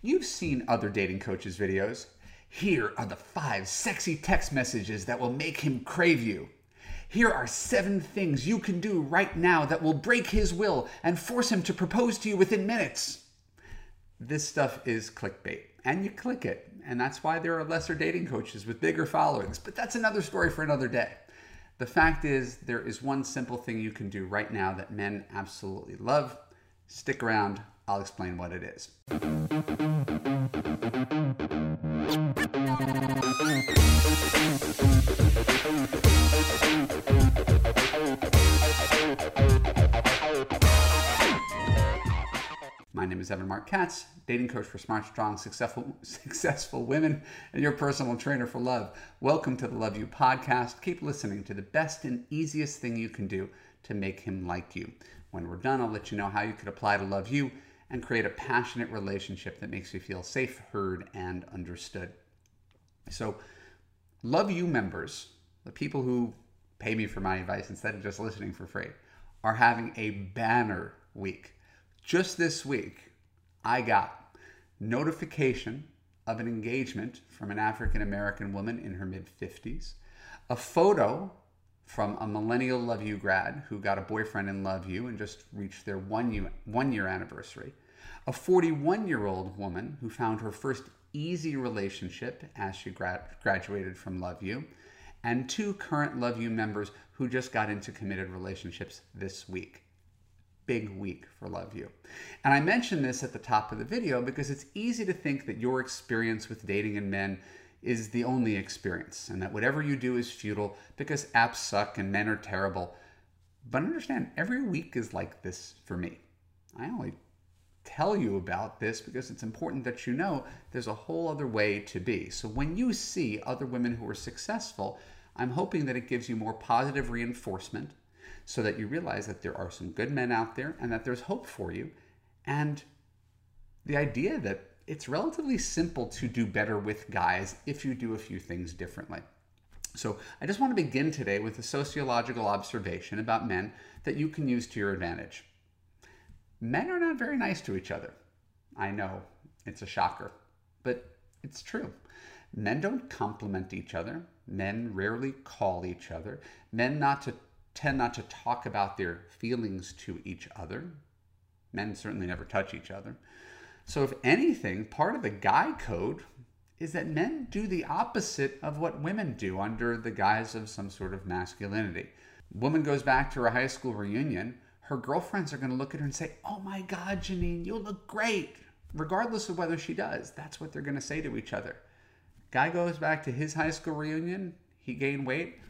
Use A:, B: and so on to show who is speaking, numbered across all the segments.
A: You've seen other dating coaches' videos. Here are the five sexy text messages that will make him crave you. Here are seven things you can do right now that will break his will and force him to propose to you within minutes. This stuff is clickbait, and you click it, and that's why there are lesser dating coaches with bigger followings, but that's another story for another day. The fact is, there is one simple thing you can do right now that men absolutely love. Stick around, I'll explain what it is. My name is Evan Marc Katz, dating coach for smart, strong, successful, successful women, and your personal trainer for love. Welcome to the Love U podcast. Keep listening to the best and easiest thing you can do to make him like you. When we're done, I'll let you know how you could apply to Love U and create a passionate relationship that makes you feel safe, heard, and understood. So, Love U members, the people who pay me for my advice instead of just listening for free, are having a banner week. Just this week, I got notification of an engagement from an African American woman in her mid 50s, a photo from a millennial Love U grad who got a boyfriend in Love U and just reached their one year, one year anniversary, a 41 year old woman who found her first easy relationship as she grad- graduated from Love U, and two current Love U members who just got into committed relationships this week. Big week for Love U. And I mention this at the top of the video because it's easy to think that your experience with dating and men is the only experience and that whatever you do is futile because apps suck and men are terrible. But understand, every week is like this for me. I only tell you about this because it's important that you know there's a whole other way to be. So when you see other women who are successful, I'm hoping that it gives you more positive reinforcement so that you realize that there are some good men out there and that there's hope for you. And the idea that it's relatively simple to do better with guys if you do a few things differently. So, I just want to begin today with a sociological observation about men that you can use to your advantage. Men are not very nice to each other. I know, it's a shocker, but it's true. Men don't compliment each other. Men rarely call each other. Men not to tend not to talk about their feelings to each other. Men certainly never touch each other. So, if anything, part of the guy code is that men do the opposite of what women do under the guise of some sort of masculinity. Woman goes back to her high school reunion, her girlfriends are going to look at her and say, Oh my God, Janine, you look great, regardless of whether she does. That's what they're going to say to each other. Guy goes back to his high school reunion, he gained weight.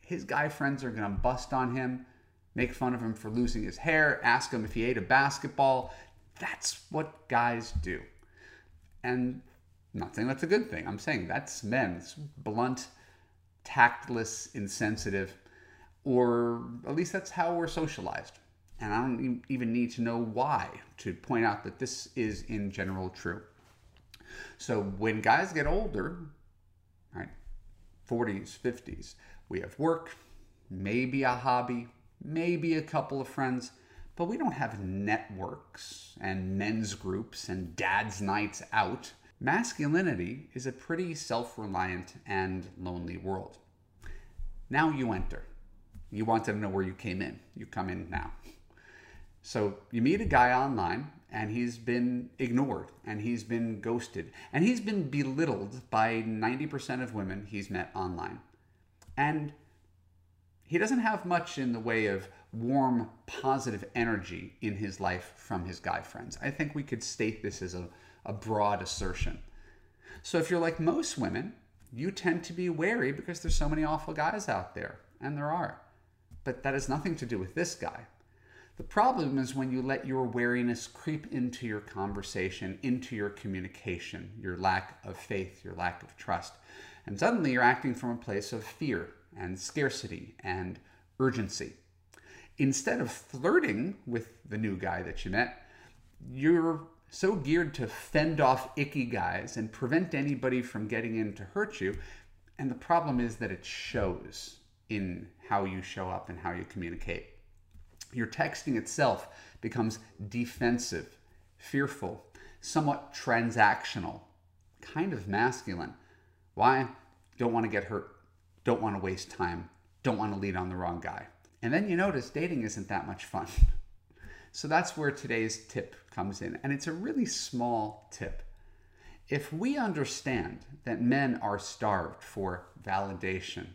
A: His guy friends are going to bust on him, make fun of him for losing his hair, ask him if he ate a basketball. That's what guys do. And I'm not saying that's a good thing. I'm saying that's men. It's blunt, tactless, insensitive, or at least that's how we're socialized. And I don't even need to know why to point out that this is in general true. So when guys get older, right, 40s, 50s, we have work, maybe a hobby, maybe a couple of friends, but we don't have networks and men's groups and dad's nights out. Masculinity is a pretty self reliant and lonely world. Now you enter. You wanted to know where you came in. You come in now. So you meet a guy online and he's been ignored and he's been ghosted and he's been belittled by 90% of women he's met online. And he doesn't have much in the way of warm, positive energy in his life from his guy friends. I think we could state this as a, a broad assertion. So if you're like most women, you tend to be wary because there's so many awful guys out there, and there are. But that has nothing to do with this guy. The problem is when you let your wariness creep into your conversation, into your communication, your lack of faith, your lack of trust. And suddenly you're acting from a place of fear and scarcity and urgency. Instead of flirting with the new guy that you met, you're so geared to fend off icky guys and prevent anybody from getting in to hurt you. And the problem is that it shows in how you show up and how you communicate your texting itself becomes defensive, fearful, somewhat transactional, kind of masculine. Why? Don't want to get hurt, don't want to waste time, don't want to lead on the wrong guy. And then you notice dating isn't that much fun. So that's where today's tip comes in. And it's a really small tip. If we understand that men are starved for validation,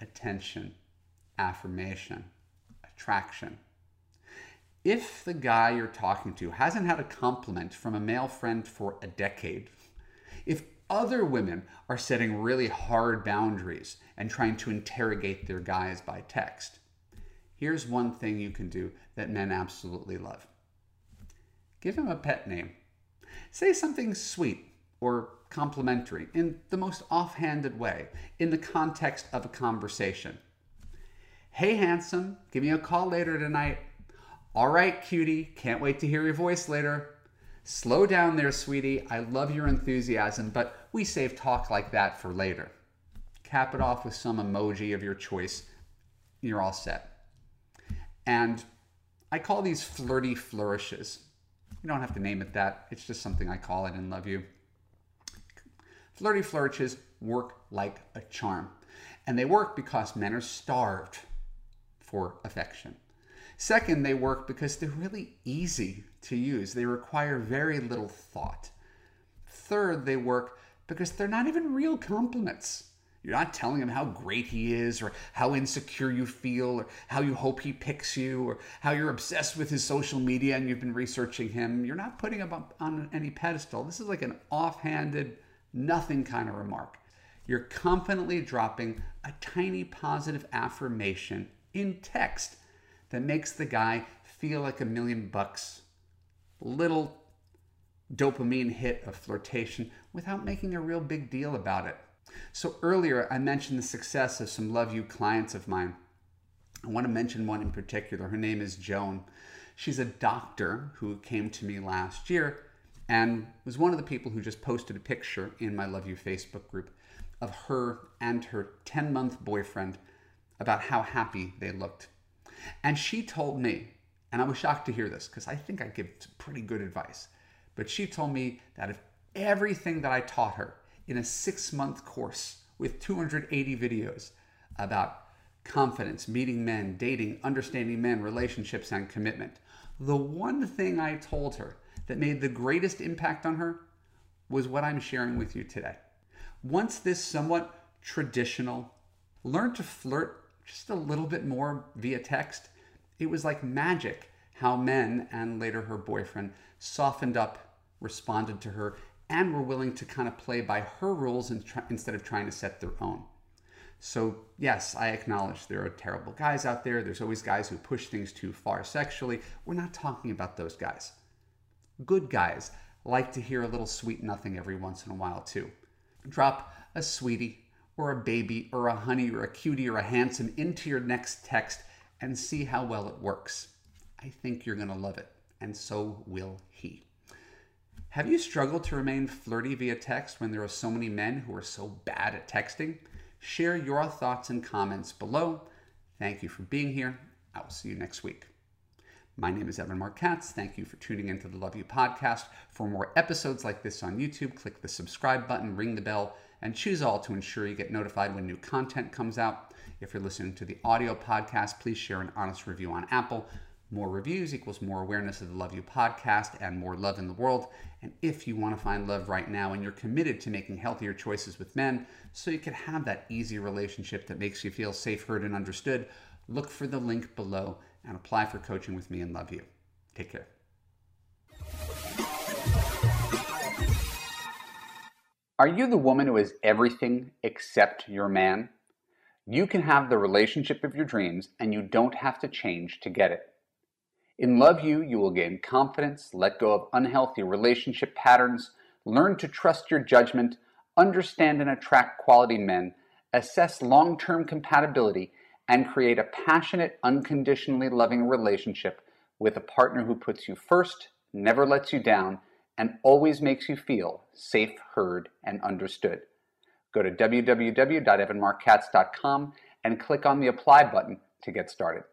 A: attention, affirmation, attraction, if the guy you're talking to hasn't had a compliment from a male friend for a decade, if other women are setting really hard boundaries and trying to interrogate their guys by text, here's one thing you can do that men absolutely love give him a pet name. Say something sweet or complimentary in the most offhanded way in the context of a conversation. Hey, handsome, give me a call later tonight. All right, cutie, can't wait to hear your voice later. Slow down there, sweetie. I love your enthusiasm, but we save talk like that for later. Cap it off with some emoji of your choice. You're all set. And I call these flirty flourishes. You don't have to name it that, it's just something I call it and Love U. Flirty flourishes work like a charm. And they work because men are starved for affection. Second, they work because they're really easy to use. They require very little thought. Third, they work because they're not even real compliments. You're not telling him how great he is, or how insecure you feel, or how you hope he picks you, or how you're obsessed with his social media and you've been researching him. You're not putting him up on any pedestal. This is like an offhanded, nothing kind of remark. You're confidently dropping a tiny positive affirmation in text that makes the guy feel like a million bucks. Little dopamine hit of flirtation without making a real big deal about it. So earlier, I mentioned the success of some Love U clients of mine. I want to mention one in particular. Her name is Joan. She's a doctor who came to me last year and was one of the people who just posted a picture in my Love U Facebook group of her and her 10 month boyfriend about how happy they looked. And she told me, and I was shocked to hear this because I think I give pretty good advice, but she told me that if everything that I taught her in a six month course with 280 videos about confidence, meeting men, dating, understanding men, relationships, and commitment. The one thing I told her that made the greatest impact on her was what I'm sharing with you today. Once this somewhat traditional, learn to flirt just a little bit more via text, it was like magic how men and later her boyfriend softened up, responded to her, and were willing to kind of play by her rules instead of trying to set their own. So, yes, I acknowledge there are terrible guys out there. There's always guys who push things too far sexually. We're not talking about those guys. Good guys like to hear a little sweet nothing every once in a while, too. Drop a sweetie or a baby or a honey or a cutie or a handsome into your next text and see how well it works. I think you're going to love it, and so will he. Have you struggled to remain flirty via text when there are so many men who are so bad at texting? Share your thoughts and comments below. Thank you for being here. I will see you next week. My name is Evan Marc Katz. Thank you for tuning into the Love U podcast. For more episodes like this on YouTube, click the subscribe button, ring the bell, and choose all to ensure you get notified when new content comes out. If you're listening to the audio podcast, please share an honest review on Apple. More reviews equals more awareness of the Love U podcast and more love in the world. And if you want to find love right now and you're committed to making healthier choices with men so you can have that easy relationship that makes you feel safe, heard, and understood, look for the link below and apply for coaching with me and Love U. Take care. Are you the woman who is everything except your man? You can have the relationship of your dreams and you don't have to change to get it. In Love U, you will gain confidence, let go of unhealthy relationship patterns, learn to trust your judgment, understand and attract quality men, assess long term compatibility, and create a passionate, unconditionally loving relationship with a partner who puts you first, never lets you down, and always makes you feel safe, heard, and understood. Go to www.evanmarckatz.com and click on the apply button to get started.